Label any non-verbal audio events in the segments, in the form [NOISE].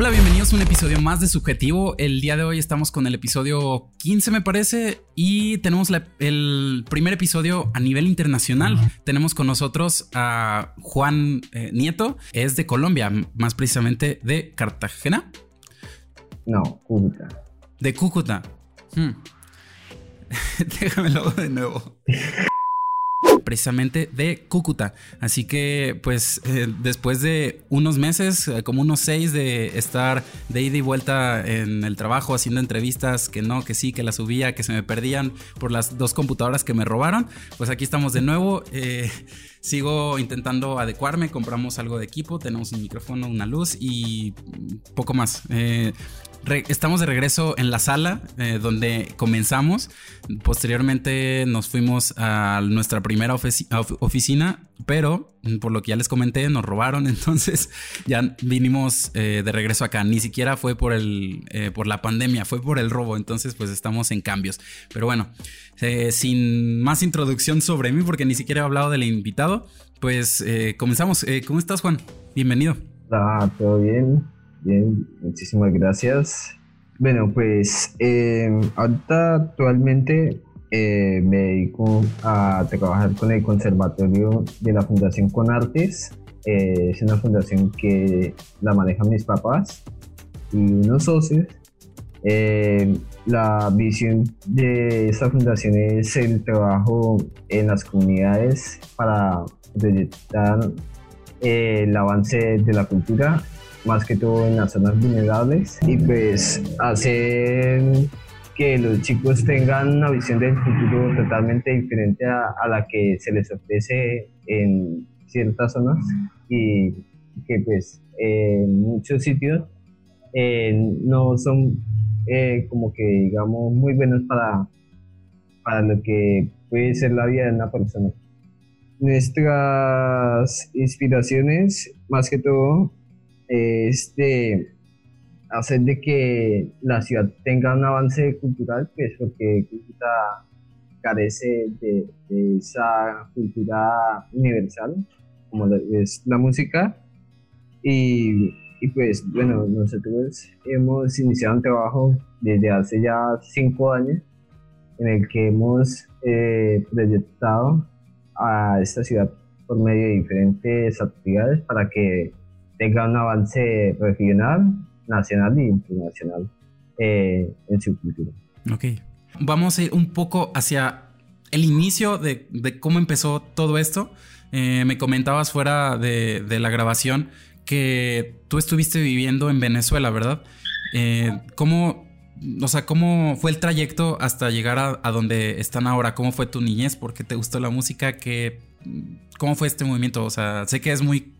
Hola, bienvenidos a un episodio más de Subjetivo. El día de hoy estamos con el episodio 15 me parece y tenemos el primer episodio a nivel internacional. Tenemos con nosotros a Juan eh, Nieto, es de Colombia, más precisamente de Cartagena. No, Cúcuta. De Cúcuta. Hmm. [LAUGHS] Déjamelo de nuevo. [LAUGHS] precisamente de Cúcuta. Así que pues eh, después de unos meses, eh, como unos seis de estar de ida y vuelta en el trabajo haciendo entrevistas, que no, que sí, que las subía, que se me perdían por las dos computadoras que me robaron, pues aquí estamos de nuevo. Eh, sigo intentando adecuarme, compramos algo de equipo, tenemos un micrófono, una luz y poco más estamos de regreso en la sala eh, donde comenzamos. Posteriormente nos fuimos a nuestra primera oficina, pero por lo que ya les comenté, nos robaron. [LAUGHS] Entonces ya vinimos eh, de regreso acá. Ni siquiera fue por, el, eh, por la pandemia, fue por el robo. Entonces, pues estamos en cambios. Pero bueno, sin más introducción sobre mí, porque ni siquiera he hablado del invitado, pues comenzamos. ¿Cómo estás, Juan? Bienvenido. Ah, todo bien. Bien, muchísimas gracias. Bueno, pues eh, ahorita actualmente eh, me dedico a trabajar con el Conservatorio de la Fundación Conartes. Eh, es una fundación que la manejan mis papás y unos socios. Eh, la visión de esta fundación es el trabajo en las comunidades para proyectar el avance de la cultura más que todo en las zonas vulnerables y pues hacer que los chicos tengan una visión del futuro totalmente diferente a, la que se les ofrece en ciertas zonas y que pues en muchos sitios eh, no son eh, como que digamos muy buenos para, para lo que puede ser la vida de una persona. Nuestras inspiraciones, más que todo, es hacer de que la ciudad tenga un avance cultural, pues porque Cúcuta carece de, esa cultura universal, como es la música. Y, pues bueno, nosotros hemos iniciado un trabajo desde hace ya cinco años en el que hemos eh, proyectado a esta ciudad por medio de diferentes actividades para que tenga un avance regional, nacional e internacional eh, en su cultura. Ok. Vamos a ir un poco hacia el inicio de, cómo empezó todo esto. Eh, me comentabas fuera de, la grabación que tú estuviste viviendo en Venezuela, ¿verdad? Eh, ¿Cómo, o sea, cómo fue el trayecto hasta llegar a, donde están ahora? ¿Cómo fue tu niñez? ¿Por qué te gustó la música? ¿Qué, ¿Cómo fue este movimiento? O sea, sé que es muy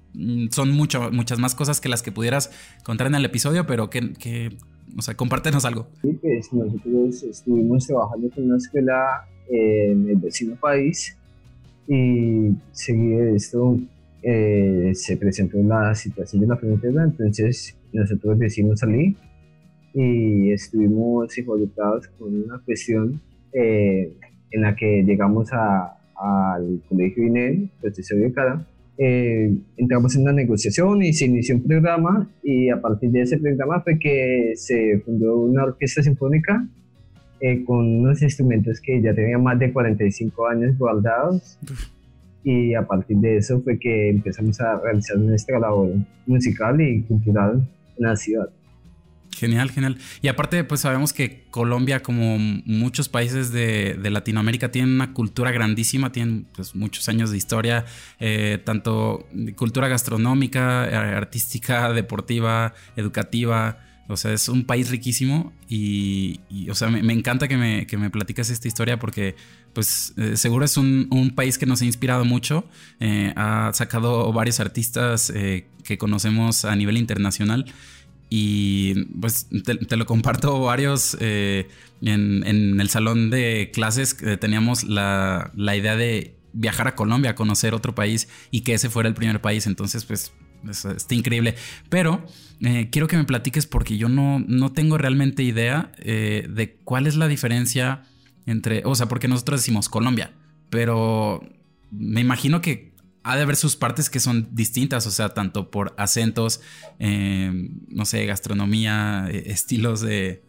son mucho, muchas más cosas que las que pudieras contar en el episodio, pero que, que o sea, compártenos algo. Sí, pues nosotros estuvimos trabajando con una escuela en el vecino país y seguido de esto eh, se presentó la situación de la frontera, entonces nosotros decidimos salir y estuvimos involucrados con una cuestión eh, en la que llegamos al colegio INEL, profesor de Cara, eh, entramos en una negociación y se inició un programa y a partir de ese programa fue que se fundó una orquesta sinfónica eh, con unos instrumentos que ya tenían más de 45 años guardados y a partir de eso fue que empezamos a realizar nuestra labor musical y cultural en la ciudad. Genial, genial. Y aparte, pues sabemos que Colombia, como muchos países de, Latinoamérica, tiene una cultura grandísima, tiene pues, muchos años de historia, eh, tanto cultura gastronómica, eh, artística, deportiva, educativa. O sea, es un país riquísimo y, o sea, me, encanta que me, que me platicas esta historia porque, pues, eh, seguro es un, país que nos ha inspirado mucho. ha sacado varios artistas que conocemos a nivel internacional. Y pues te, lo comparto varios. Eh, en, el salón de clases teníamos la, idea de viajar a Colombia, conocer otro país y que ese fuera el primer país. Entonces, pues está increíble. Pero eh, quiero que me platiques porque yo no, no tengo realmente idea eh, de cuál es la diferencia entre, o sea, porque nosotros decimos Colombia, pero me imagino que ha de haber sus partes que son distintas, o sea, tanto por acentos, eh, no sé, gastronomía, eh, estilos de,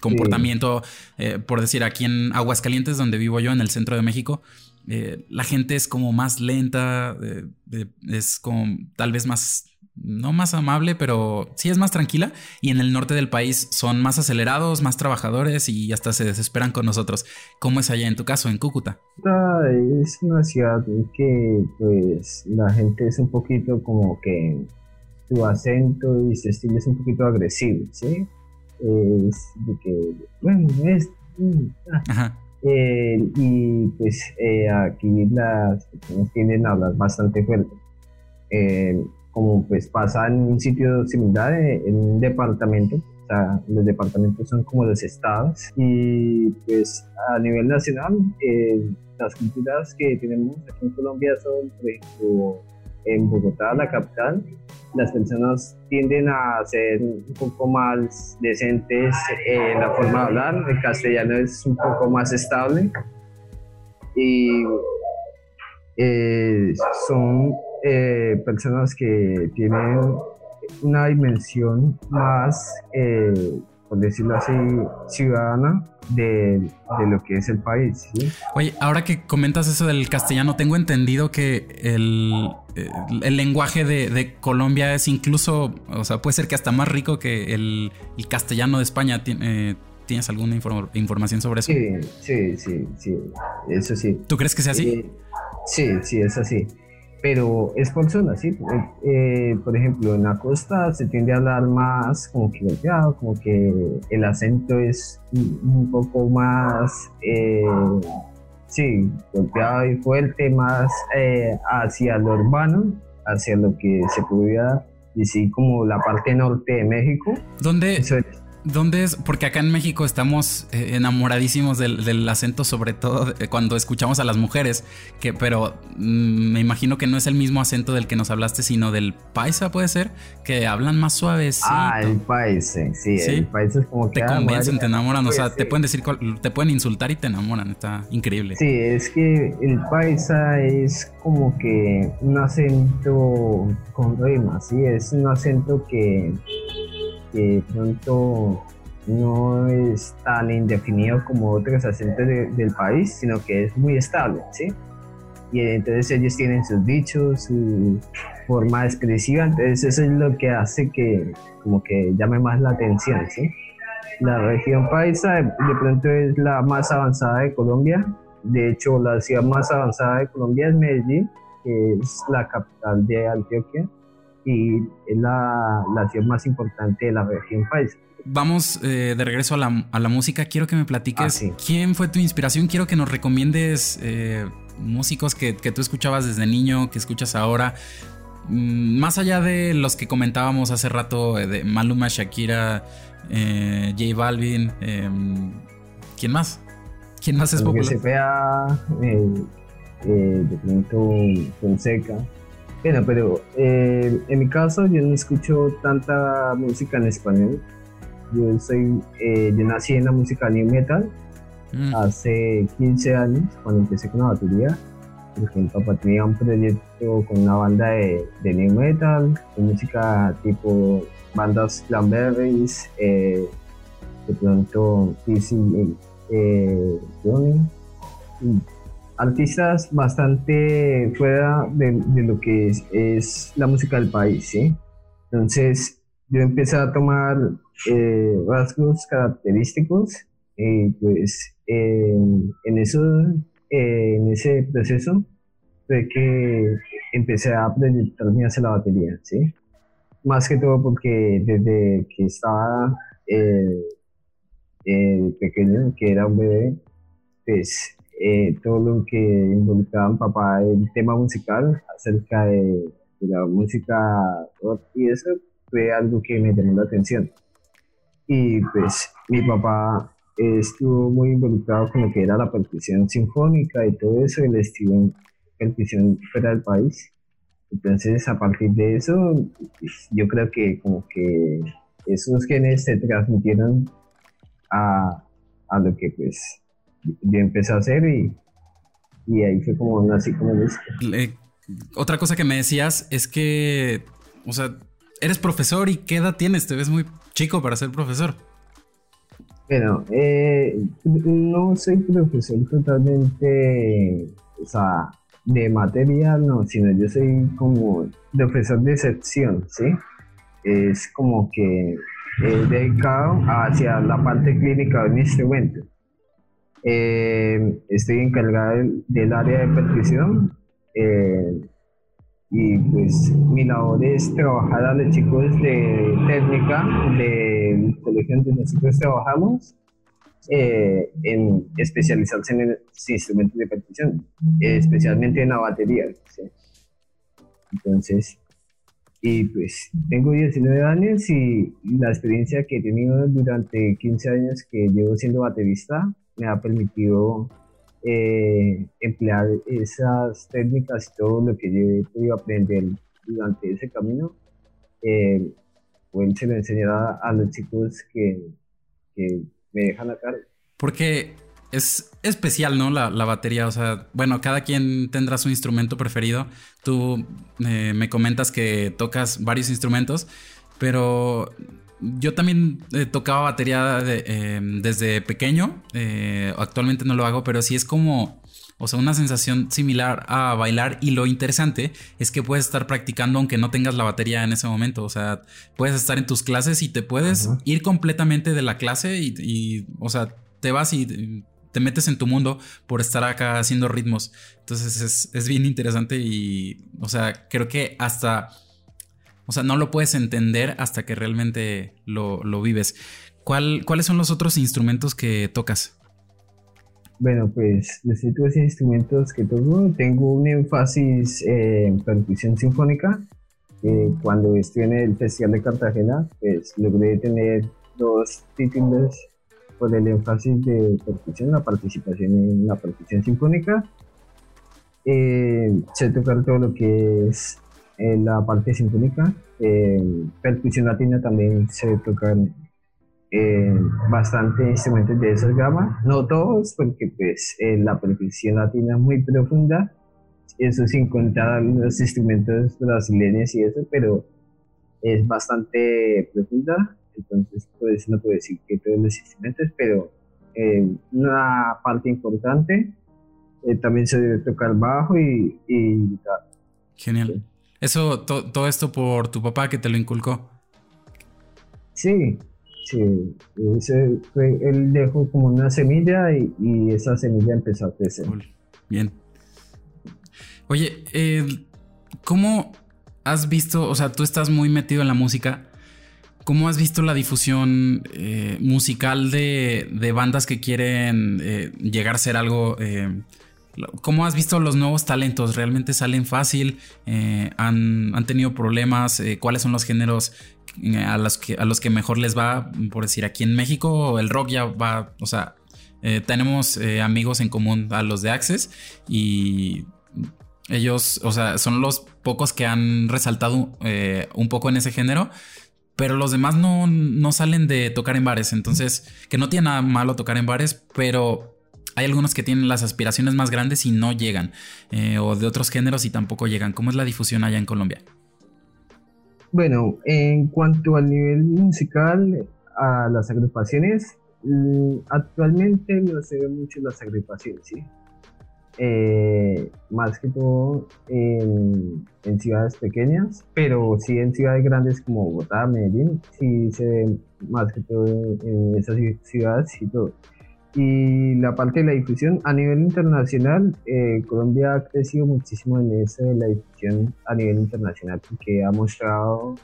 comportamiento. Eh, por decir, aquí en Aguascalientes, donde vivo yo, en el centro de México, la gente es como más lenta, es como tal vez más no más amable, pero sí es más tranquila. Y en el norte del país son más acelerados, más trabajadores y hasta se desesperan con nosotros. ¿Cómo es allá en tu caso, en Cúcuta? Es una ciudad que pues la gente es un poquito como que su acento y su estilo es un poquito agresivo, ¿sí? Es de que, bueno, es... Ah. Ajá. Eh, y pues eh, aquí las personas tienden a hablar bastante fuerte. Eh, como pues pasa en un sitio similar, eh, en un departamento, o sea, los departamentos son como los estados y pues a nivel nacional eh, las culturas que tenemos aquí en Colombia son, por ejemplo, en Bogotá, la capital, las personas tienden a ser un poco más decentes en la forma de hablar, el castellano es un poco más estable y eh, son eh, personas que tienen una dimensión más, eh, por decirlo así, ciudadana de, lo que es el país. Oye, ahora que comentas eso del castellano, tengo entendido que el, el lenguaje de, Colombia es incluso, o sea, puede ser que hasta más rico que el, castellano de España. Eh, ¿Tienes alguna información sobre eso? Sí, sí, sí, sí, eso sí. ¿Tú crees que sea así? sí, sí, es así pero es por zonas, ¿sí? Eh, por ejemplo, en la costa se tiende a hablar más como que golpeado, como que el acento es un poco más, eh, sí, golpeado y fuerte, más eh, hacia lo urbano, hacia lo que se podría decir como la parte norte de México. ¿Dónde, ¿Dónde es? Porque acá en México estamos eh, enamoradísimos del, acento, sobre todo cuando escuchamos a las mujeres, que, pero mm, me imagino que no es el mismo acento del que nos hablaste, sino del paisa, puede ser, que hablan más suaves. Ah, el paisa, sí, el paisa es como que... Te convencen, te enamoran, o sea, te pueden decir, te pueden insultar y te enamoran, está increíble. Sí, es que el paisa es como que un acento con rima, sí, es un acento que que pronto no es tan indefinido como otros acentos del país, sino que es muy estable, ¿sí? Y entonces ellos tienen sus dichos, su forma expresiva, entonces eso es lo que hace que como que llame más la atención, ¿sí? La región paisa de, pronto es la más avanzada de Colombia, de hecho la ciudad más avanzada de Colombia es Medellín, que es la capital de Antioquia, y es la, la ciudad más importante de la región país. Vamos eh, de regreso a la, a la, música. Quiero que me platiques ah, quién fue tu inspiración. Quiero que nos recomiendes eh, músicos que, que, tú escuchabas desde niño, que escuchas ahora. Mm, más allá de los que comentábamos hace rato, eh, de Maluma, Shakira, J Balvin, em, ¿quién más? ¿Quién más es popular? Que se vea, de pronto Fonseca. Bueno, pero eh, en mi caso yo no escucho tanta música en español. Yo soy, eh, yo nací en la música new metal mm. hace 15 años cuando empecé con la batería. Porque mi papá tenía un proyecto con una banda de, de new metal, de música tipo bandas Cranberries, eh, de pronto PC eh, artistas bastante fuera de, lo que es, la música del país, ¿sí? Entonces yo empecé a tomar eh, rasgos característicos y pues en, eso, en ese proceso fue que empecé a proyectarme hacia la batería, ¿sí? Más que todo porque desde que estaba eh, eh, pequeño, que era un bebé, pues eh, todo lo que involucraba papá el tema musical acerca de, la música y eso fue algo que me llamó la atención. Y pues mi papá estuvo muy involucrado con lo que era la percusión sinfónica y todo eso, el estilo percusión fuera del país. Entonces, a partir de eso, pues, yo creo que como que esos genes se transmitieron a, a lo que pues yo empecé a hacer y, y ahí fue como así como otra cosa que me decías es que, o sea, eres profesor y ¿qué edad tienes? Te ves muy chico para ser profesor. Bueno, eh, no soy profesor totalmente, o sea, de materia, no, sino yo soy como profesor de sección, ¿sí? Es como que he dedicado hacia la parte clínica de un instrumento. Eh, estoy encargado del, área de percusión eh, y pues mi labor es trabajar a los chicos de técnica del colegio donde nosotros trabajamos eh, en especializarse en instrumentos de percusión, especialmente en la batería. Entonces, y pues tengo 19 años y la experiencia que he tenido durante 15 años que llevo siendo baterista me ha permitido eh, emplear esas técnicas y todo lo que yo he podido aprender durante ese camino, eh, pues se lo enseñará a los chicos que, que me dejan acá. Porque es especial, ¿no? La, la, batería, o sea, bueno, cada quien tendrá su instrumento preferido. Tú eh, me comentas que tocas varios instrumentos, pero yo también eh, tocaba batería em, desde pequeño. Eh, actualmente no lo hago, pero sí es como, o sea, una sensación similar a bailar. Y lo interesante es que puedes estar practicando aunque no tengas la batería en ese momento. O sea, puedes estar en tus clases y te puedes ir completamente de la clase y, o sea, te vas y te metes en tu mundo por estar acá haciendo ritmos. Entonces es, es bien interesante y, o sea, creo que hasta o sea, no lo puedes entender hasta que realmente lo, vives. ¿Cuál, ¿Cuáles son los otros instrumentos que tocas? Bueno, pues los otros instrumentos que toco, tengo un énfasis en percusión sinfónica. cuando estuve en el Festival de Cartagena, pues logré tener dos títulos por el énfasis de percusión, la participación en la percusión sinfónica. Eh, sé tocar todo lo que es en la parte sinfónica. percusión latina también se tocan eh, bastante instrumentos de esas gamas, no todos, porque pues la percusión latina es muy profunda, eso sin contar los instrumentos brasileños y eso, pero es bastante profunda, entonces pues no puedo decir que todos los instrumentos, pero eh, una parte importante, eh, también se debe tocar bajo y, y Genial. Eso, todo esto por tu papá que te lo inculcó. Sí, sí. él dejó como una semilla y, esa semilla empezó a crecer. Bien. Oye, ¿cómo has visto, o sea, tú estás muy metido en la música? ¿Cómo has visto la difusión eh, musical de, bandas que quieren eh, llegar a ser algo eh, ¿Cómo has visto los nuevos talentos? ¿Realmente salen fácil? Eh, han, tenido problemas? Eh, ¿Cuáles son los géneros eh, a los, que, a los que mejor les va? Por decir, aquí en México el rock ya va, o sea, tenemos amigos en común a los de Access y ellos, o sea, son los pocos que han resaltado un poco en ese género pero los demás no, no, salen de tocar en bares. Entonces, que no tiene nada malo tocar en bares, pero hay algunos que tienen las aspiraciones más grandes y no llegan, eh, o de otros géneros y tampoco llegan. ¿Cómo es la difusión allá en Colombia? Bueno, en cuanto al nivel musical, a las agrupaciones, mm, actualmente no se ven mucho las agrupaciones, ¿sí? Eh, más que todo en, ciudades pequeñas, pero sí en ciudades grandes como Bogotá, Medellín, sí se ven más que todo en, esas ciudades y todo. Y la parte de la difusión a nivel internacional, eh, Colombia ha crecido muchísimo en eso de la difusión a nivel internacional porque ha mostrado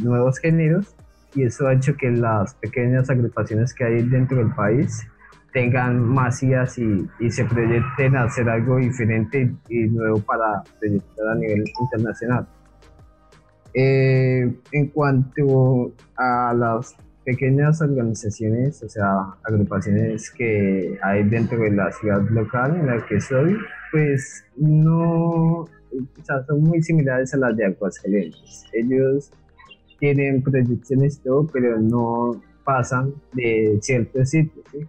nuevos géneros y eso ha hecho que las pequeñas agrupaciones que hay dentro del país tengan más ideas y, y se proyecten a hacer algo diferente y nuevo para proyectar a nivel internacional. Eh, en cuanto a las pequeñas organizaciones, o sea, agrupaciones que hay dentro de la ciudad local en la que soy, pues no, o sea, son muy similares a las de Aguascalientes. Ellos tienen proyecciones todo, pero no pasan de ciertos sitios, ¿sí?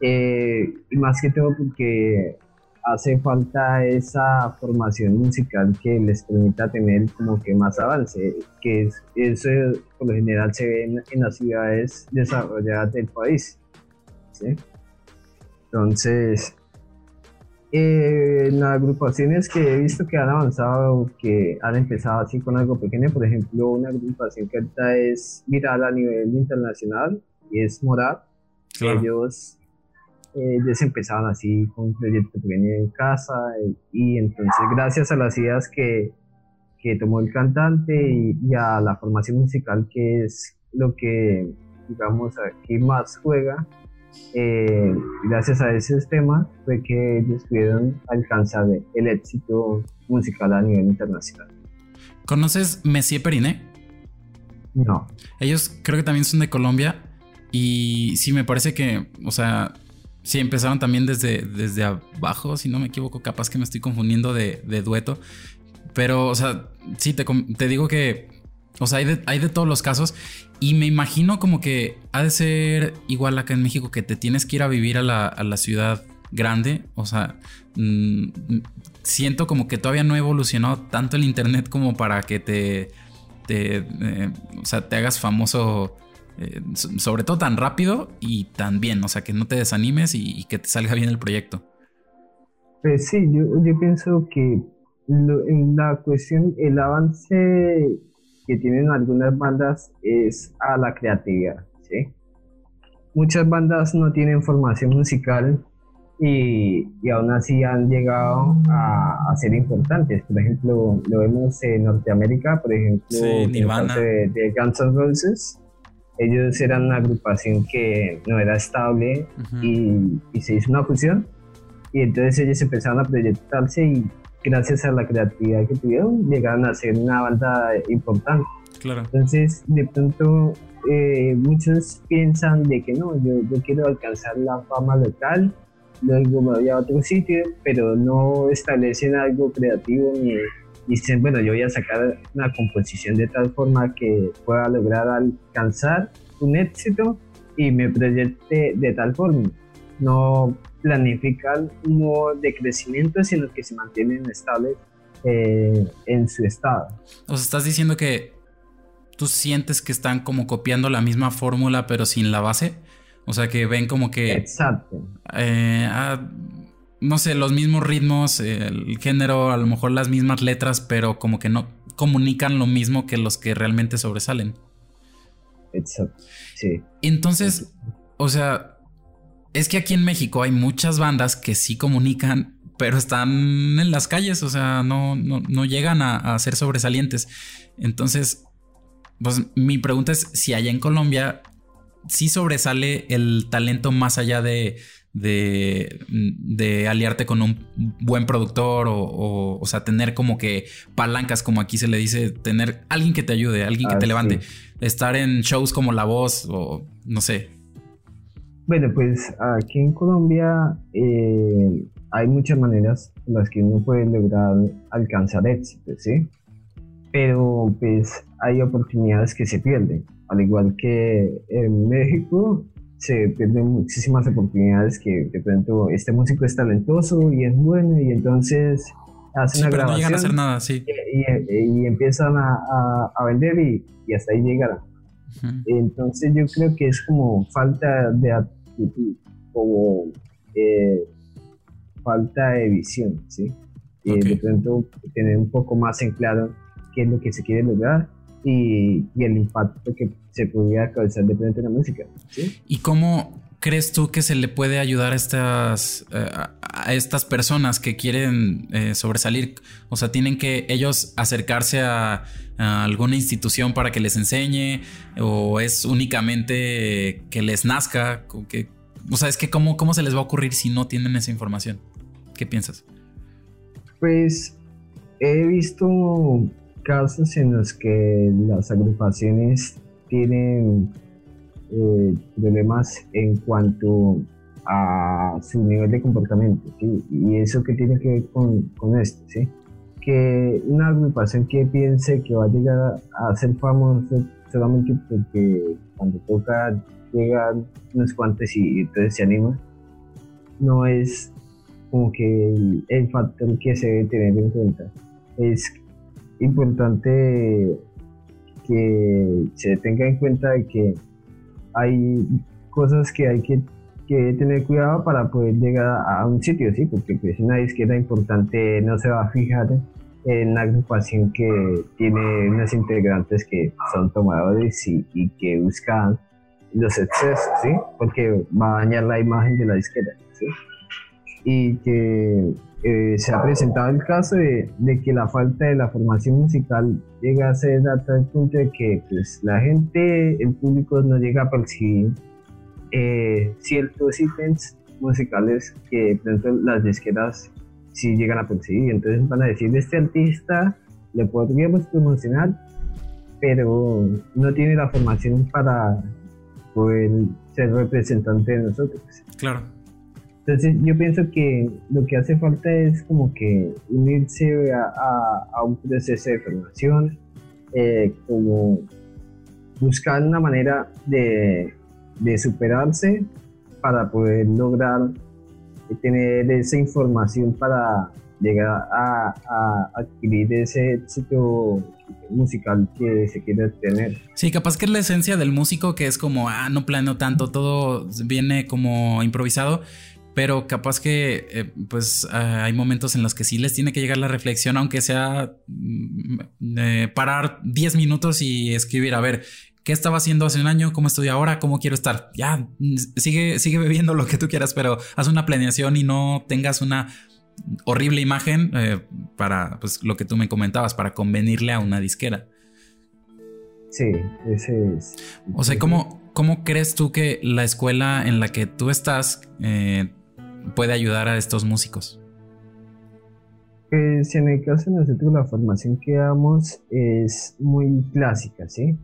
Eh, y más que todo porque hace falta esa formación musical que les permita tener como que más avance, que es, eso por lo general se ve en, las ciudades desarrolladas del país. Entonces, eh, en las agrupaciones que he visto que han avanzado, que han empezado así con algo pequeño, por ejemplo, una agrupación que ahorita es viral a nivel internacional y es Morad. Ellos ellos empezaban así con un proyecto pequeño en casa y, entonces gracias a las ideas que, que tomó el cantante y, a la formación musical que es lo que digamos aquí más juega eh, gracias a esos temas fue que ellos pudieron alcanzar el éxito musical a nivel internacional. ¿Conoces Messier Periné? No. Ellos creo que también son de Colombia y sí me parece que, o sea, Sí, empezaron también desde, desde abajo, si no me equivoco, capaz que me estoy confundiendo de, dueto. Pero, o sea, sí, te, te digo que, o sea, hay de, hay de, todos los casos. Y me imagino como que ha de ser igual acá en México, que te tienes que ir a vivir a la, a la ciudad grande. O sea, mm, siento como que todavía no ha evolucionado tanto el Internet como para que te, te eh, o sea, te hagas famoso eh, sobre todo tan rápido y tan bien, o sea, que no te desanimes y, que te salga bien el proyecto. Pues sí, yo, yo pienso que en la cuestión, el avance que tienen algunas bandas es a la creatividad, ¿sí? Muchas bandas no tienen formación musical y, y aún así han llegado a, a, ser importantes. Por ejemplo, lo vemos en Norteamérica, por ejemplo, sí, Nirvana. De, de Guns N' Roses ellos eran una agrupación que no era estable y, se hizo una fusión y entonces ellos empezaron a proyectarse y gracias a la creatividad que tuvieron llegaron a ser una banda importante. Claro. Entonces de pronto eh, muchos piensan de que no, yo, yo quiero alcanzar la fama local, luego me voy a otro sitio, pero no establecen algo creativo ni dicen, bueno, yo voy a sacar una composición de tal forma que pueda lograr alcanzar un éxito y me proyecte de tal forma. No planifican un modo de crecimiento, sino que se mantienen estables eh, en su estado. O sea, estás diciendo que tú sientes que están como copiando la misma fórmula, pero sin la base. O sea, que ven como que... Exacto. Eh, ah, no sé, los mismos ritmos, el género, a lo mejor las mismas letras, pero como que no comunican lo mismo que los que realmente sobresalen. Exacto, sí. Entonces, o sea, es que aquí en México hay muchas bandas que sí comunican, pero están en las calles, o sea, no, no, llegan a, a, ser sobresalientes. Entonces, pues mi pregunta es si allá en Colombia sí sobresale el talento más allá de, de, aliarte con un buen productor o, o, sea, tener como que palancas, como aquí se le dice, tener alguien que te ayude, alguien que te ah, levante, estar en shows como La Voz o no sé. Bueno, pues aquí en Colombia eh, hay muchas maneras en las que uno puede lograr alcanzar éxito, ¿sí? Pero pues hay oportunidades que se pierden, al igual que en México se pierden muchísimas oportunidades que de pronto este músico es talentoso y es bueno y entonces hacen una grabación. No llegan a hacer nada, sí. Y, empiezan a, a, vender y, y, hasta ahí llegan. Entonces yo creo que es como falta de actitud, como eh, falta de visión, ¿sí? Y de pronto tener un poco más en claro qué es lo que se quiere lograr y, el impacto que se podía causar de frente la música. ¿Y cómo crees tú que se le puede ayudar a estas, eh, a estas personas que quieren eh, sobresalir? O sea, ¿tienen que ellos acercarse a, alguna institución para que les enseñe? ¿O es únicamente que les nazca? Que, o sea, es que ¿cómo, ¿cómo se les va a ocurrir si no tienen esa información? ¿Qué piensas? Pues he visto casos en los que las agrupaciones tienen eh, problemas en cuanto a su nivel de comportamiento, y eso que tiene que ver con, con esto, ¿sí? que una agrupación que piense que va a llegar a ser famoso solamente porque cuando toca llegan unos cuantos y entonces se anima, no es como que el, factor que se debe tener en cuenta. Es importante que se tenga en cuenta de que hay cosas que hay que, tener cuidado para poder llegar a un sitio, ¿sí? Porque pues una disquera importante no se va a fijar en una agrupación que tiene unos integrantes que son tomadores y, y que buscan los excesos, ¿sí? Porque va a dañar la imagen de la disquera, ¿sí? Y que eh, se ha presentado el caso de, que la falta de la formación musical llega a ser hasta el punto de que pues, la gente, el público no llega a percibir eh, ciertos ítems musicales que dentro las disqueras sí llegan a percibir. Entonces van a decir, este artista le podríamos promocionar, pero no tiene la formación para poder ser representante de nosotros. Claro. Entonces yo pienso que lo que hace falta es como que unirse a, a, un proceso de formación, eh, como buscar una manera de, de, superarse para poder lograr tener esa información para llegar a, a adquirir ese éxito musical que se quiere tener. Sí, capaz que es la esencia del músico que es como, ah, no planeo tanto, todo viene como improvisado. Pero capaz que, eh, pues, ah, hay momentos en los que sí les tiene que llegar la reflexión, aunque sea mm, eh, parar 10 minutos y escribir, a ver, ¿qué estaba haciendo hace un año? ¿Cómo estoy ahora? ¿Cómo quiero estar? Ya, mm, sigue, sigue bebiendo lo que tú quieras, pero haz una planeación y no tengas una horrible imagen eh, para pues, lo que tú me comentabas, para convenirle a una disquera. Sí, ese es. O sea, ¿cómo, cómo crees tú que la escuela en la que tú estás eh, puede ayudar a estos músicos? Pues en el caso de nosotros la formación que damos es muy clásica, ¿sí?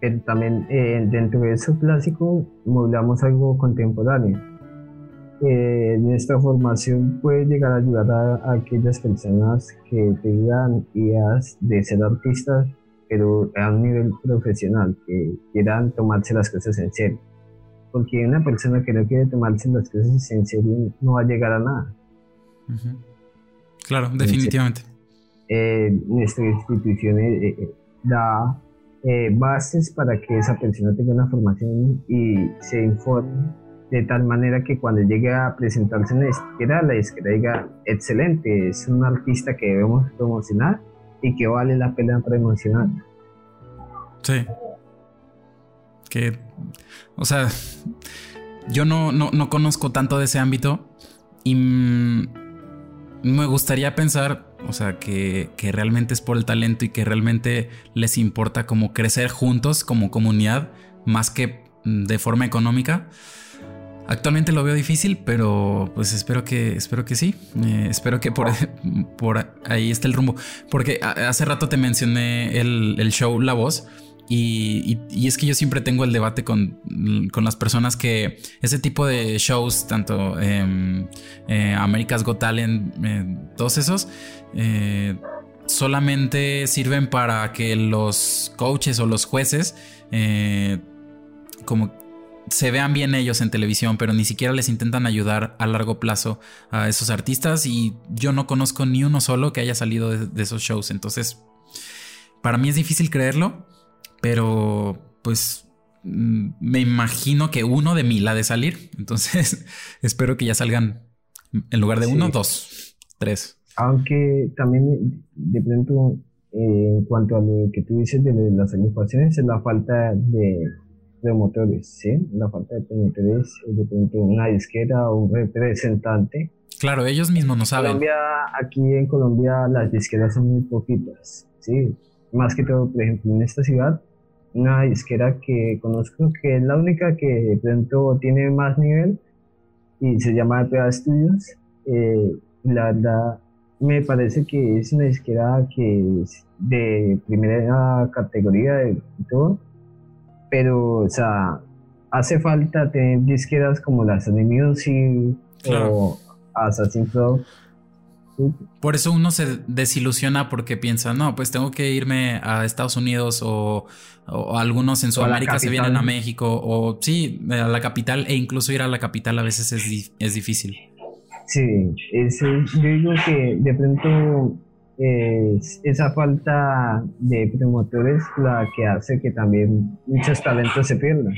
Pero también eh, dentro de eso clásico modulamos algo contemporáneo eh, nuestra formación puede llegar a ayudar a, aquellas personas que tengan ideas de ser artistas, pero a un nivel profesional, que quieran tomarse las cosas en serio. Porque una persona que no quiere tomarse las cosas en serio no va a llegar a nada. Claro, definitivamente. Eh, nuestra institución eh, eh, da bases para que esa persona tenga una formación y se informe de tal manera que cuando llegue a presentarse en la disquera, la disquera diga, excelente, es un artista que debemos promocionar y que vale la pena promocionar. Sí. Que, o sea, yo no, no, conozco tanto de ese ámbito y me gustaría pensar, o sea, que, que, realmente es por el talento y que realmente les importa como crecer juntos como comunidad más que de forma económica. Actualmente lo veo difícil, pero pues espero que, espero que sí. Eh, espero que por, [LAUGHS] por ahí esté el rumbo. Porque hace rato te mencioné el, show La Voz. Y, es que yo siempre tengo el debate con, las personas que ese tipo de shows, tanto eh, eh, America's Talent, eh, todos esos, solamente sirven para que los coaches o los jueces como se vean bien ellos en televisión, pero ni siquiera les intentan ayudar a largo plazo a esos artistas y yo no conozco ni uno solo que haya salido de, esos shows. Entonces, para mí es difícil creerlo, pero pues mm, me imagino que uno de mil ha de salir. Entonces, [LAUGHS] espero que ya salgan en lugar de uno, dos, tres. Aunque también de pronto, eh, en cuanto a lo que tú dices de las agrupaciones, es la falta de promotores, ¿sí? La falta de promotores, de pronto una disquera o un representante. Claro, ellos mismos no saben. Colombia, aquí en Colombia las disqueras son muy poquitas, ¿sí? Más que todo, por ejemplo, en esta ciudad, una disquera que conozco que es la única que de pronto tiene más nivel y se llama EPA Studios. Eh, la verdad, me parece que es una disquera que es de primera categoría de todo pero, o sea, hace falta tener disqueras como la Sony Music o Assassin's Creed. Por eso uno se desilusiona porque piensa, no, pues tengo que irme a Estados Unidos o, algunos en Sudamérica se vienen a México o sí, a la capital e incluso ir a la capital a veces es, es difícil. Sí, yo digo que de pronto es esa falta de promotores la que hace que también muchos talentos se pierdan.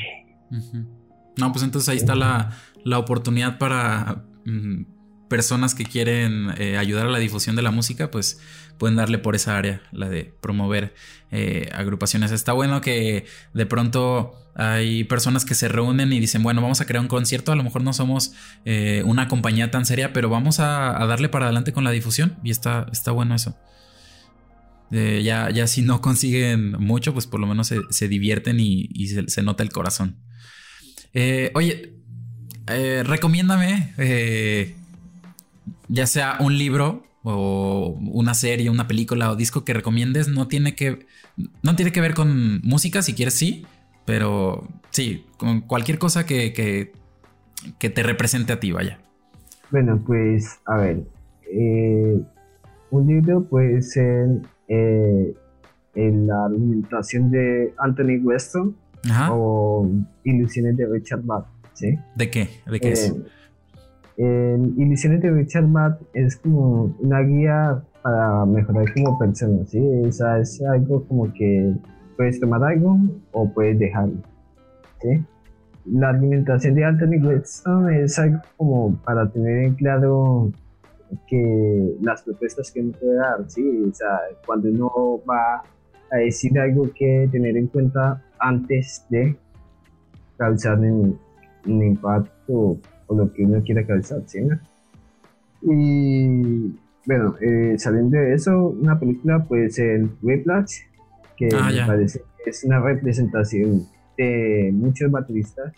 No, pues entonces ahí está la, la oportunidad para mm, personas que quieren eh, ayudar a la difusión de la música, pues pueden darle por esa área, la de promover eh, agrupaciones. Está bueno que de pronto hay personas que se reúnen y dicen, bueno, vamos a crear un concierto, a lo mejor no somos eh, una compañía tan seria, pero vamos a, darle para adelante con la difusión y está, está bueno eso. ya, ya si no consiguen mucho, pues por lo menos se, divierten y, se, nota el corazón. oye, recomiéndame ya sea un libro o una serie, una película o disco que recomiendes, no tiene que, no tiene que ver con música, si quieres sí, pero sí, con cualquier cosa que, que, te represente a ti, vaya. Bueno, pues a ver, eh, un libro puede ser eh, la argumentación de Anthony Weston o Ilusiones de Richard Bach, ¿sí? ¿De qué? ¿De qué es? El Iniciones de Richard Matt es como una guía para mejorar como persona, ¿sí? es algo como que puedes tomar algo o puedes dejarlo, ¿sí? La alimentación de Anthony Weston es algo como para tener en claro que las propuestas que uno puede dar, ¿sí? O sea, cuando uno va a decir algo que tener en cuenta antes de causar un impacto o lo que uno quiera calzar, ¿sí? Y bueno, eh, saliendo de eso, una película puede ser Whiplash, que ah, me parece que es una representación de muchos bateristas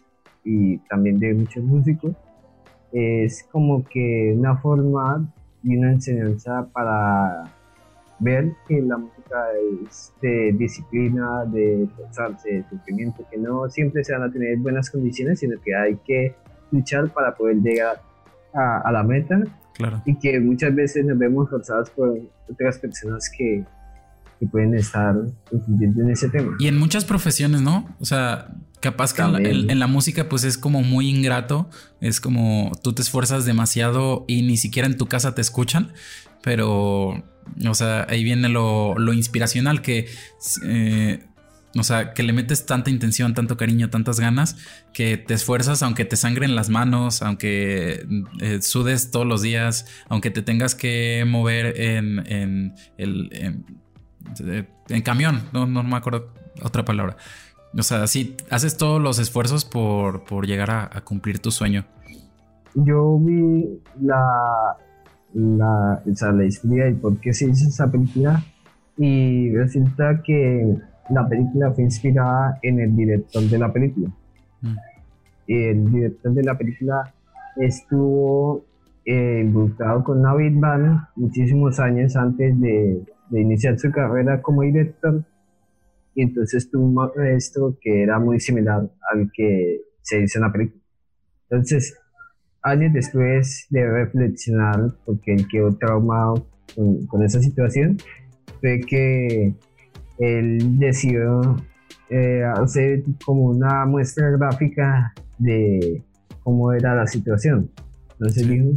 y también de muchos músicos. Es como que una forma y una enseñanza para ver que la música es de disciplina, de esforzarse, de sufrimiento, que no siempre se van a tener buenas condiciones, sino que hay que luchar para poder llegar a, la meta. Claro. Y que muchas veces nos vemos forzados por otras personas que, que pueden estar influyendo en ese tema. Y en muchas profesiones, ¿no? O sea, capaz que en, la música pues es como muy ingrato, es como tú te esfuerzas demasiado y ni siquiera en tu casa te escuchan, pero, o sea, ahí viene lo, lo inspiracional que eh, o sea, que le metes tanta intención, tanto cariño, tantas ganas, que te esfuerzas aunque te sangren las manos, aunque eh, sudes todos los días, aunque te tengas que mover en, en, el, en, camión, no, no, me acuerdo otra palabra. O sea, sí, haces todos los esfuerzos por, llegar a, cumplir tu sueño. Yo vi la, la, o sea, la historia y por qué se hizo esa película y resulta que la película fue inspirada en el director de la película. Mm. El director de la película estuvo eh, involucrado con David Van muchísimos años antes de, iniciar su carrera como director. Y entonces tuvo un maestro que era muy similar al que se hizo en la película. Entonces, años después de reflexionar, porque él quedó traumado con, con esa situación, fue que él decidió eh, hacer como una muestra gráfica de cómo era la situación. Entonces dijo,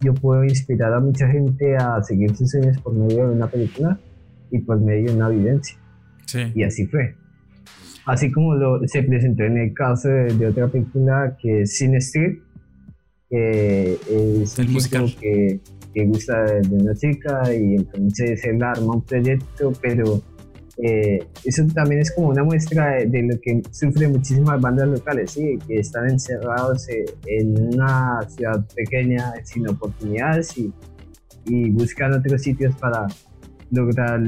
yo puedo inspirar a mucha gente a seguir sus sueños por medio de una película y por medio de una evidencia. Y así fue. Así como lo, se presentó en el caso de, otra película que es Sin Street, que es el musical. Que, que gusta de una chica y entonces él arma un proyecto, pero eh, eso también es como una muestra de, lo que sufren muchísimas bandas locales, ¿sí? que están encerrados eh, en una ciudad pequeña sin oportunidades y, y buscan otros sitios para lograr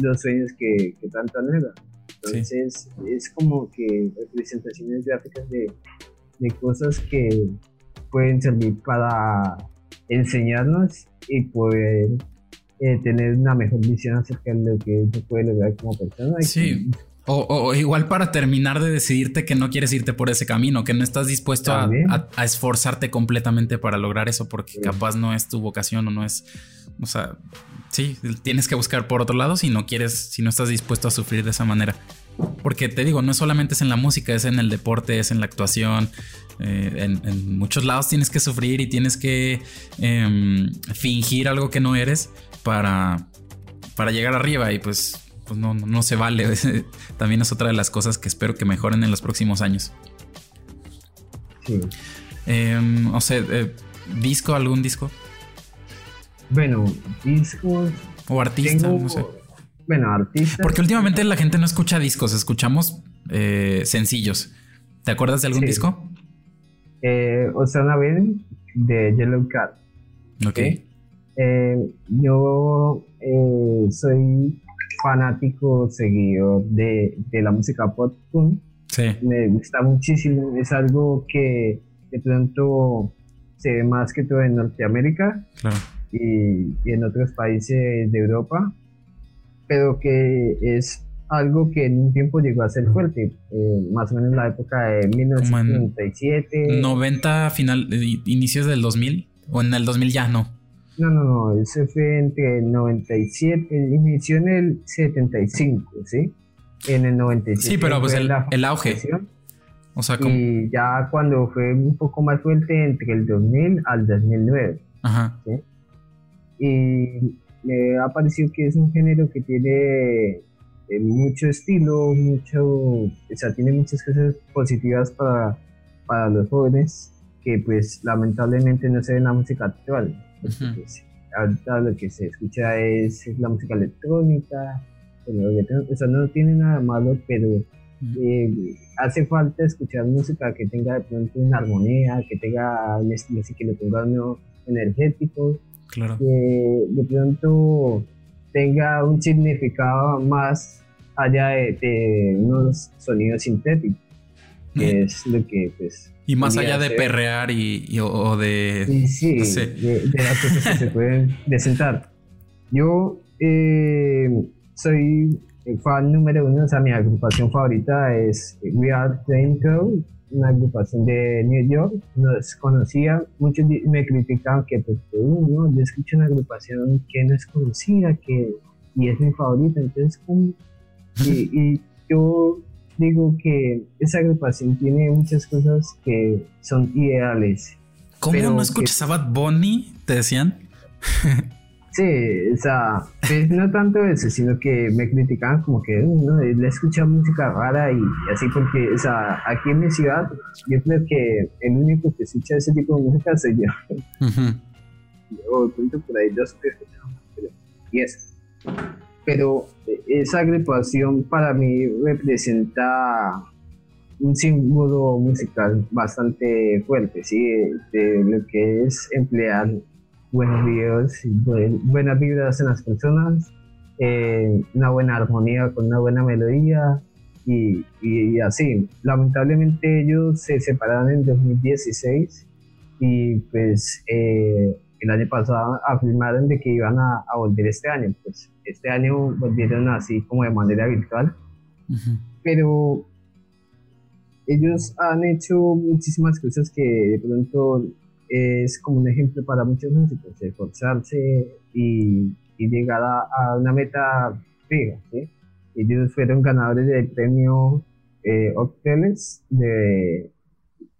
los sueños que, que tanto anhelan. Entonces es como que representaciones gráficas de, de cosas que pueden servir para enseñarnos y poder eh, tener una mejor visión acerca de lo que se puede lograr como persona. Sí. O, igual para terminar de decidirte que no quieres irte por ese camino, que no estás dispuesto a, esforzarte completamente para lograr eso, porque capaz no es tu vocación o no es, o sea, sí, tienes que buscar por otro lado si no quieres, si no estás dispuesto a sufrir de esa manera. Porque te digo, no solamente es en la música, es en el deporte, es en la actuación, Eh, en, muchos lados tienes que sufrir y tienes que em, fingir algo que no eres para, para llegar arriba y pues, pues no, no se vale. [LAUGHS] También es otra de las cosas que espero que mejoren en los próximos años. Sí. Em, o sea, eh, ¿disco? ¿Algún disco? Bueno, discos. O artista, no sé. Bueno, artista. Porque últimamente la gente no escucha discos, escuchamos eh, sencillos. ¿Te acuerdas de algún disco? Eh, Osana Ben de Yellow Cat. Ok. Eh, yo eh, soy fanático, seguidor de, de la música pop punk. Sí. Me gusta muchísimo. Es algo que de pronto se ve más que todo en Norteamérica y, y, en otros países de Europa, pero que es algo que en un tiempo llegó a ser fuerte, eh, más o menos en la época de 1997. 90, final, eh, inicios del 2000, o en el 2000 ya no. No, no, no, ese fue entre el 97, inició en el 75, ¿sí? En el 97. Sí, pero pues el, el auge. O sea, Y ya cuando fue un poco más fuerte entre el 2000 al 2009. Ajá. ¿sí? Y me ha parecido que es un género que tiene eh, mucho estilo, mucho, o sea, tiene muchas cosas positivas para, para los jóvenes que pues lamentablemente no se ve en la música actual. Pues, ahorita lo que se escucha es, la música electrónica, o sea, no tiene nada malo, pero eh, hace falta escuchar música que tenga de pronto una armonía, que tenga un estilo así que lo tenga uno energético, claro. que de pronto tenga un significado más allá de, unos sonidos sintéticos, que es lo que pues... Y más allá de perrear y, o, de... Sí, de, las cosas que se pueden presentar. Yo eh, soy fan número uno, o sea, mi agrupación favorita es We Are Train una agrupación de New York, nos conocía, muchos me criticaban que pues, no, yo escucho una agrupación que no es conocida, que, y es mi favorita, entonces, y, y yo digo que esa agrupación tiene muchas cosas que son ideales. ¿Cómo no escuchas a Bad Bunny? ¿Te decían? [LAUGHS] Sí, o sea, pues no tanto eso, sino que me criticaban como que no, le escucha música rara y así porque, o sea, aquí en mi ciudad yo creo que el único que escucha ese tipo de música soy yo. O punto por ahí dos pero, y eso. Pero esa agrupación para mí representa un símbolo musical bastante fuerte, ¿sí? De lo que es emplear buenos videos, buenas vibras en las personas, eh, una buena armonía con una buena melodía y, y, así. Lamentablemente ellos se separaron en 2016 y pues eh, el año pasado afirmaron de que iban a, a, volver este año. Pues este año volvieron así como de manera virtual. Pero ellos han hecho muchísimas cosas que de pronto es como un ejemplo para muchos músicos, esforzarse y, y llegar a, una meta fija. ¿sí? Ellos fueron ganadores del premio eh, Octeles de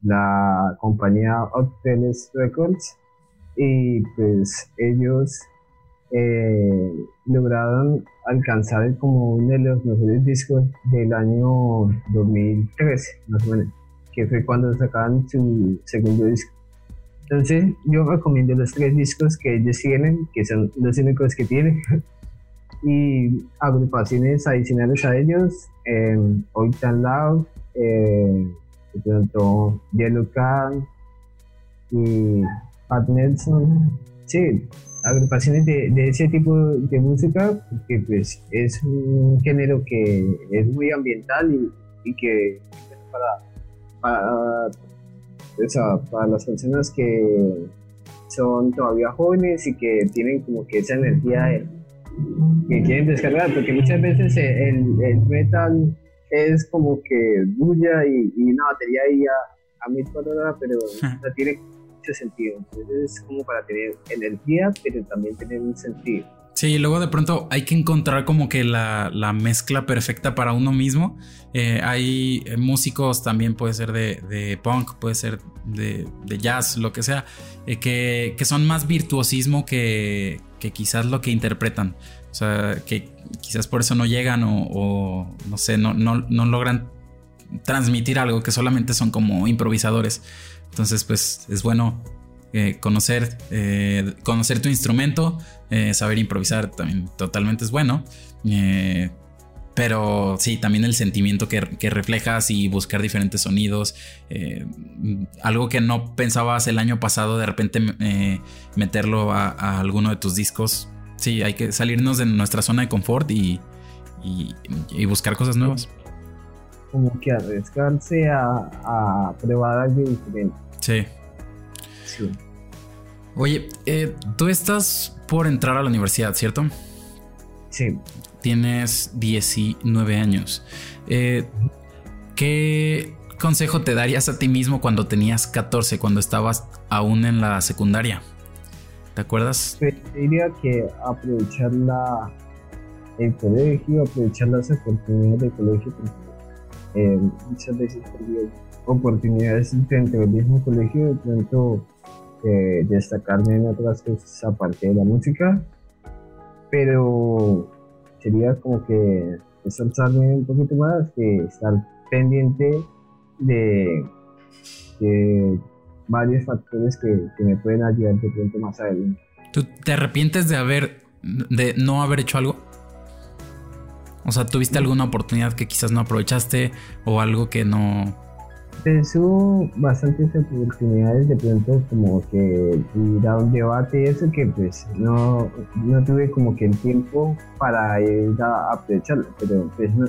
la compañía Octeles Records y pues ellos eh, lograron alcanzar como uno de los mejores discos del año 2013, más o menos, que fue cuando sacaron su segundo disco. Entonces, yo recomiendo los tres discos que ellos tienen, que son los únicos que tienen, [LAUGHS] y agrupaciones adicionales a ellos, eh, Hoy Tan Loud, eh, pronto Yellow Can y Pat Nelson. Sí, agrupaciones de, de, ese tipo de música, porque pues es un género que es muy ambiental y, y que para, para o sea, para las personas que son todavía jóvenes y que tienen como que esa energía que quieren descargar, porque muchas veces el, el metal es como que bulla y, y una batería ahí a, a mil por hora, pero [LAUGHS] no tiene mucho sentido. Entonces es como para tener energía, pero también tener un sentido. Sí, luego de pronto hay que encontrar como que la, mezcla perfecta para uno mismo. Eh, hay músicos también, puede ser de, punk, puede ser de, jazz, lo que sea, eh, que, son más virtuosismo que, quizás lo que interpretan. O sea, que quizás por eso no llegan o, no sé, no, no, no logran transmitir algo, que solamente son como improvisadores. Entonces, pues es bueno eh, conocer, eh, conocer tu instrumento, eh, saber improvisar también totalmente es bueno. pero sí, también el sentimiento que, reflejas y buscar diferentes sonidos. algo que no pensabas el año pasado, de repente meterlo a, alguno de tus discos. Sí, hay que salirnos de nuestra zona de confort y, buscar cosas nuevas. Como que arriesgarse a, a probar algo diferente. Sí. Oye, eh, tú estás por entrar a la universidad, ¿cierto? Sí. Tienes 19 años. Eh, ¿Qué consejo te darías a ti mismo cuando tenías 14, cuando estabas aún en la secundaria? ¿Te acuerdas? Pues, diría que aprovechar la, el colegio, aprovechar las oportunidades del colegio, porque eh, muchas veces perdí oportunidades dentro del mismo colegio, de pronto eh, destacarme en otras cosas aparte de la música, pero sería como que esforzarme un poquito más, de estar pendiente de, varios factores que, que, me pueden ayudar de pronto más adelante. ¿Tú te arrepientes de haber, de no haber hecho algo? O sea, ¿tuviste alguna oportunidad que quizás no aprovechaste o algo que no, hubo bastantes oportunidades de pronto como que ir a un debate y eso que pues no, no tuve como que el tiempo para ir a aprovecharlo, pero pues no,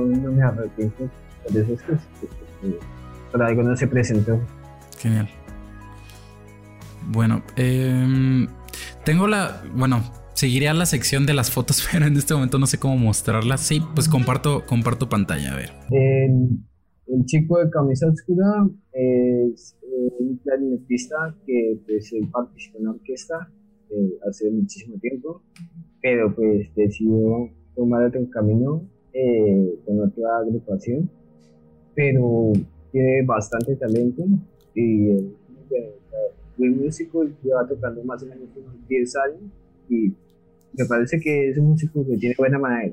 no, me arrepiento de esas cosas, porque por algo no se presentó. Genial. Bueno, eh, tengo la, bueno, seguiré a la sección de las fotos, [LAUGHS] pero en este momento no sé cómo mostrarlas. Sí, pues comparto, comparto pantalla, a ver. El chico de camisa oscura es eh, un clarinetista que pues participó en la orquesta eh, hace muchísimo tiempo, pero pues decidió tomar otro camino eh, con otra agrupación, pero tiene bastante talento y es muy músico, lleva tocando más o menos unos 10 años y me parece que es un músico que tiene buena manera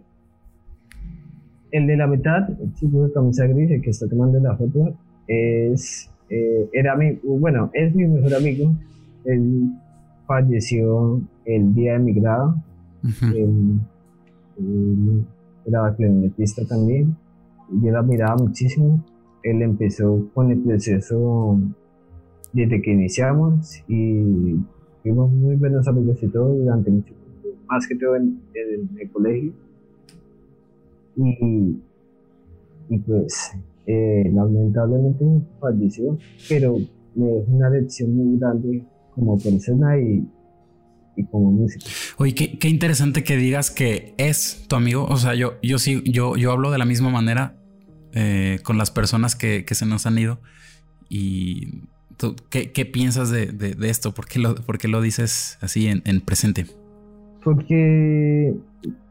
el de la mitad, el chico de camisa gris, el que está tomando la foto, es, eh, era mi, bueno, es mi mejor amigo. Él falleció el día de mi grado. él, era clarinetista también. Yo la miraba muchísimo. Él empezó con el proceso desde que iniciamos y fuimos muy buenos amigos y todo durante mucho tiempo, más que todo en el colegio y, y pues eh, lamentablemente falleció, pero me dejó una lección muy grande como persona y, y como músico. Oye, qué, qué, interesante que digas que es tu amigo. O sea, yo, yo sí, yo, yo hablo de la misma manera eh, con las personas que, que, se nos han ido. Y ¿tú, ¿qué, qué, piensas de, de, esto? ¿Por qué lo, por qué lo dices así en presente? Porque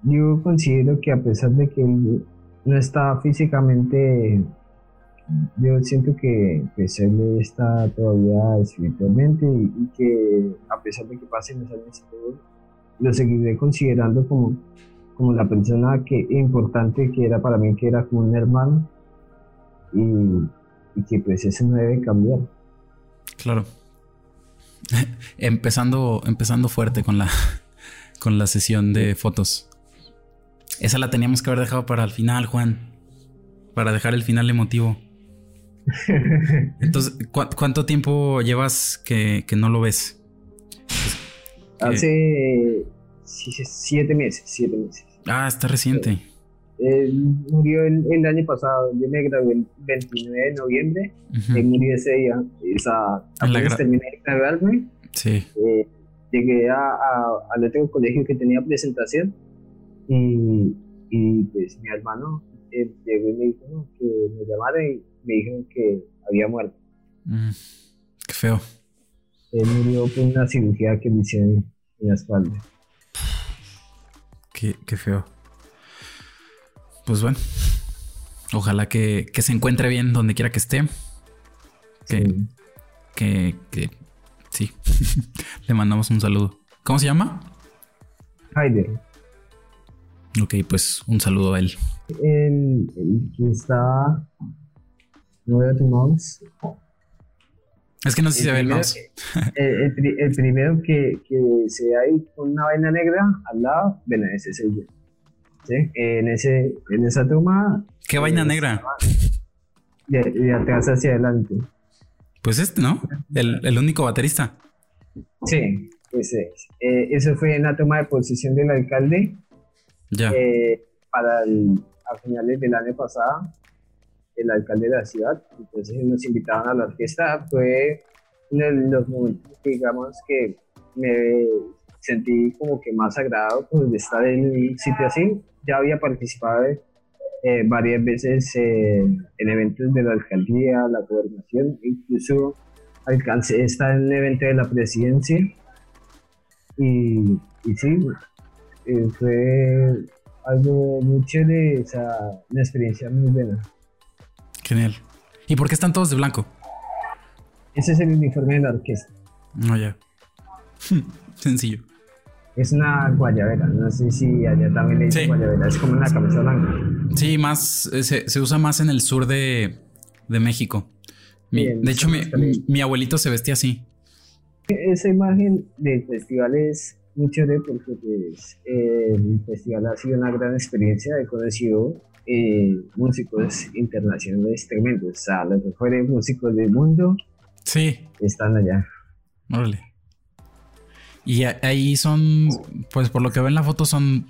yo considero que a pesar de que él no está físicamente, yo siento que pues, él está todavía espiritualmente y, que a pesar de que pasen los años lo seguiré considerando como, como la persona que importante que era para mí, que era como un hermano y, y que pues eso no debe cambiar. Claro. [LAUGHS] empezando, empezando fuerte con la, con la sesión de fotos. Esa la teníamos que haber dejado para el final, Juan. Para dejar el final emotivo. [LAUGHS] Entonces, ¿cuánto tiempo llevas que, no lo ves? Hace siete meses, siete meses. Ah, está reciente. Él murió el, año pasado. Yo me gradué el 29 de noviembre. Él murió ese día. Esa, apenas terminé de graduarme. Sí. Eh, llegué a, al otro colegio que tenía presentación y, y pues mi hermano eh, llegó y me dijo que me llamara y me dijeron que había muerto. Mm, qué feo. Él murió por una cirugía que me hicieron en la espalda. Qué, qué feo. Pues bueno, ojalá que, que, se encuentre bien donde quiera que esté. Que, sí. que, que sí, [LAUGHS] le mandamos un saludo. ¿Cómo se llama? Haider. Ok, pues un saludo a él. El, el que está. No veo tu mouse. Es que no sé si se ve el mouse. El, el, el, primero que, que se ve ahí con una vaina negra al lado, bueno, ese es el yo. ¿Sí? En, ese, en esa toma. ¿Qué vaina negra? De, de, atrás hacia adelante. Pues este, ¿no? El, el único baterista. Sí, ese es. Eh, eso fue en la toma de posición del alcalde. Ya. Eh, para el, a finales del año pasado el alcalde de la ciudad, entonces nos invitaban a la orquesta, fue uno de los momentos, digamos, que me sentí como que más agradado pues, de estar en un sitio así. Ya había participado eh, varias veces eh, en eventos de la alcaldía, la gobernación, incluso alcancé a estar en un evento de la presidencia y, y sí, eh, fue algo muy chévere, o sea, una experiencia muy buena. Genial. ¿Y por qué están todos de blanco? Ese es el uniforme de la orquesta. No, ya. [LAUGHS] Sencillo. Es una guayabera, no sé si allá también le dicen sí. guayabera, es como una camisa blanca. Sí, más, se, se usa más en el sur de, de México. Mi, Bien, de hecho, mi, mi, mi, abuelito se vestía así. Esa imagen del festival es muy chévere porque pues, eh, el festival ha sido una gran experiencia. He conocido eh, músicos internacionales tremendos. O sea, los mejores músicos del mundo sí. están allá. Órale. Y ahí son, pues por lo que veo en la foto, son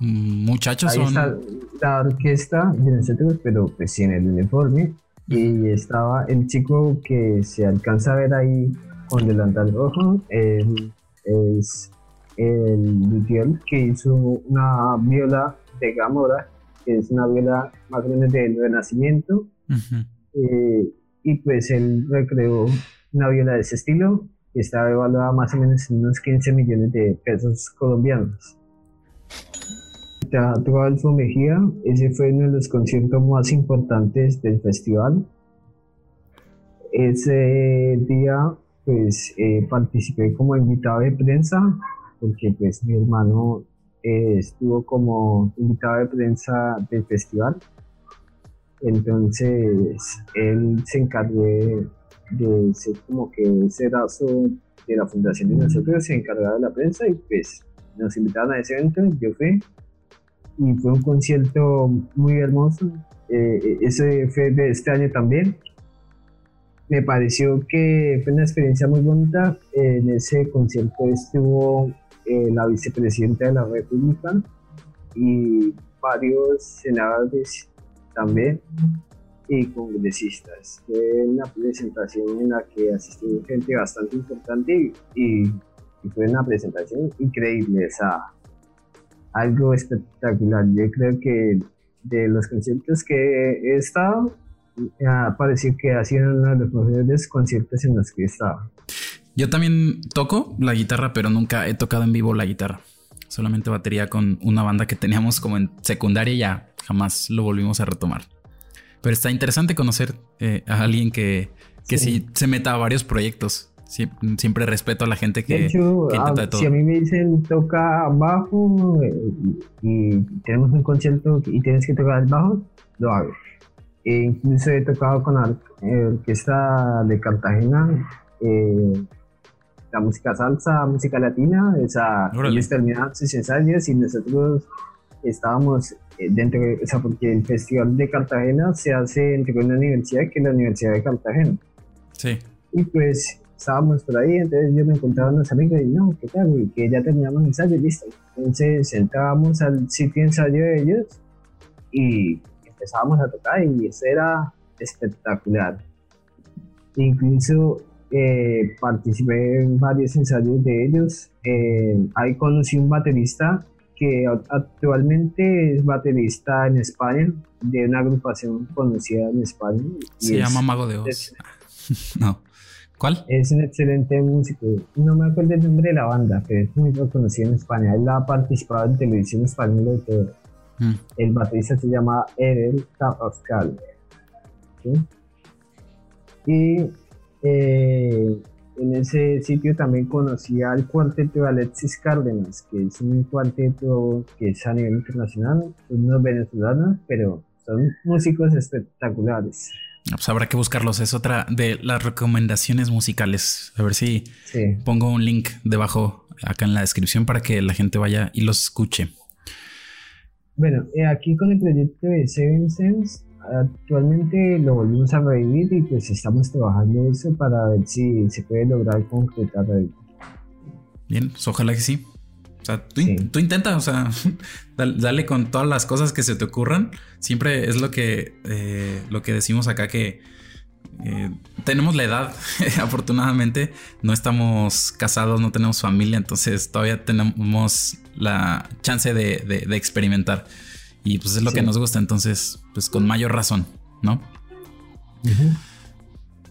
muchachos. Ahí son... está la orquesta de nosotros, pero pues sin el uniforme. Y estaba el chico que se alcanza a ver ahí con delantal rojo. Él es el Lutiel que hizo una viola de Gamora, que es una viola más o menos del Renacimiento. Uh -huh. eh, y pues él recreó una viola de ese estilo que estaba evaluada más o menos en unos 15 millones de pesos colombianos. Teatro Alfo Mejía, ese fue uno de los conciertos más importantes del festival. Ese día pues eh, participé como invitado de prensa porque pues mi hermano eh, estuvo como invitado de prensa del festival entonces él se encargó de, ser como que ese brazo de la fundación de nosotros se encargaba de la prensa y pues nos invitaron a ese evento, yo fui y fue un concierto muy hermoso, eh, ese fue de este año también. Me pareció que fue una experiencia muy bonita. En ese concierto estuvo eh, la vicepresidenta de la República y varios senadores también y congresistas. Fue una presentación en la que asistió gente bastante importante y, y fue una presentación increíble, o sea, algo espectacular. Yo creo que de los conciertos que he estado, ha parecido que ha sido uno de los mejores conciertos en los que he estado. Yo también toco la guitarra, pero nunca he tocado en vivo la guitarra. Solamente batería con una banda que teníamos como en secundaria y ya jamás lo volvimos a retomar. Pero está interesante conocer eh, a alguien que, que sí. sí. se meta a varios proyectos. Sí, siempre respeto a la gente que, de hecho, que intenta de todo. Si a mí me dicen toca bajo eh, y tenemos un concierto y tienes que tocar el bajo, lo hago. E incluso he tocado con la orquesta de Cartagena, eh, la música salsa, música latina. O sea, ellos terminaban sus ensayos y nosotros estábamos dentro, o sea, porque el Festival de Cartagena se hace entre una universidad que es la Universidad de Cartagena. Sí. Y pues estábamos por ahí, entonces yo me encontraba unos amigos y no, ¿qué tal? Y que ya terminamos el ensayo, listo. Entonces sentábamos al sitio ensayo de ellos y empezábamos a tocar y eso era espectacular. Incluso eh, participé en varios ensayos de ellos. Eh, ahí conocí un baterista que actualmente es baterista en España, de una agrupación conocida en España. Se llama Mago de Oz. Es, [LAUGHS] no. ¿Cuál? Es un excelente músico. No me acuerdo el nombre de la banda, pero es muy reconocido en España. Él ha participado en televisión española y todo. Mm. El baterista se llama Edel Pascal. Y eh, en ese sitio también conocí al cuarteto de Alexis Cárdenas, que es un cuarteto que es a nivel internacional, son unos venezolanos, pero son músicos espectaculares. Pues habrá que buscarlos, es otra de las recomendaciones musicales. A ver si pongo un link debajo acá en la descripción para que la gente vaya y los escuche. Bueno, eh, aquí con el proyecto de Seven Sense actualmente lo volvimos a revivir y pues estamos trabajando eso para ver si se puede lograr concretar algo. Bien, pues ojalá que sí. O sea, tú, intenta, o sea, dale, con todas las cosas que se te ocurran. Siempre es lo que, eh, lo que decimos acá que eh, tenemos la edad, [LAUGHS] afortunadamente. No estamos casados, no tenemos familia, entonces todavía tenemos la chance de, de experimentar. Y pues es lo que nos gusta, entonces, pues con mayor razón, ¿no?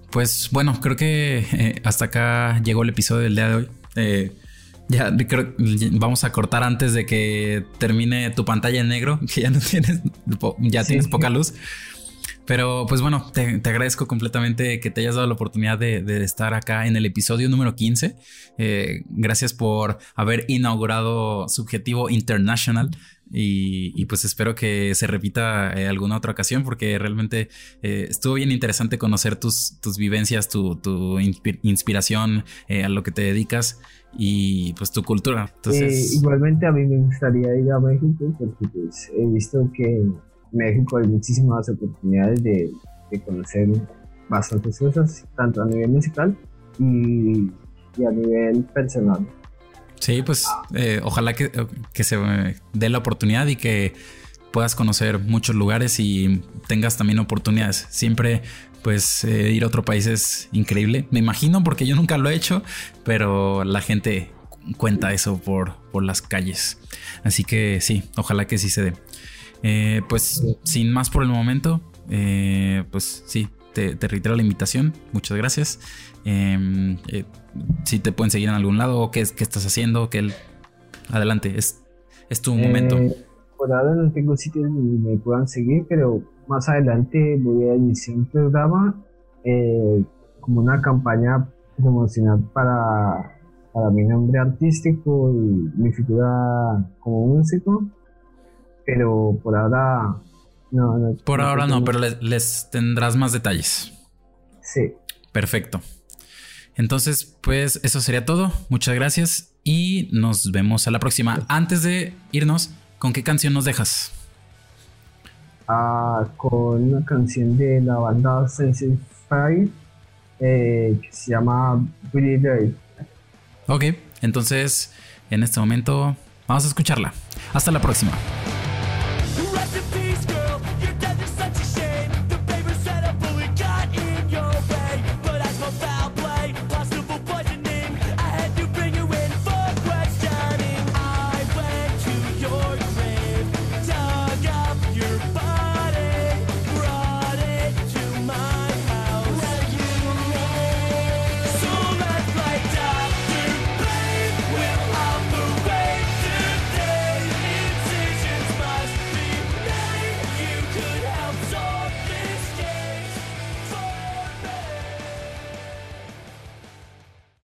Pues bueno, creo que eh, hasta acá llegó el episodio del día de hoy. Eh, ya creo, vamos a cortar antes de que termine tu pantalla en negro, que ya no tienes, ya tienes poca luz. Pero pues bueno, te, agradezco completamente que te hayas dado la oportunidad de, estar acá en el episodio número 15. Eh, gracias por haber inaugurado Subjetivo International. Y, pues espero que se repita eh, alguna otra ocasión porque realmente eh, estuvo bien interesante conocer tus, vivencias, tu, inspiración a lo que te dedicas y pues tu cultura. Entonces... igualmente a mí me gustaría ir a México porque pues he visto que México hay muchísimas oportunidades de, conocer bastantes cosas, tanto a nivel musical y, a nivel personal. Sí, pues eh, ojalá que, se dé la oportunidad y que puedas conocer muchos lugares y tengas también oportunidades. Siempre, pues, eh, ir a otro país es increíble. Me imagino porque yo nunca lo he hecho, pero la gente cuenta eso por, por las calles. Así que sí, ojalá que sí se dé. Eh, pues sin más por el momento, eh, pues sí, te, reitero la invitación. Muchas gracias. Em, eh, si te pueden seguir en algún lado, qué, qué estás haciendo, que adelante, es, es tu momento. por ahora no tengo sitios donde me puedan seguir, pero más adelante voy a iniciar un programa como una campaña promocional para, para mi nombre artístico y mi figura como músico pero por ahora no. por ahora no, pero les, tendrás más detalles. Sí. Perfecto. Entonces, pues eso sería todo. Muchas gracias y nos vemos a la próxima. Antes de irnos, ¿con qué canción nos dejas? Ah, con una canción de la banda Sense Fire eh, que se llama Day. Ok, entonces en este momento vamos a escucharla. Hasta la próxima.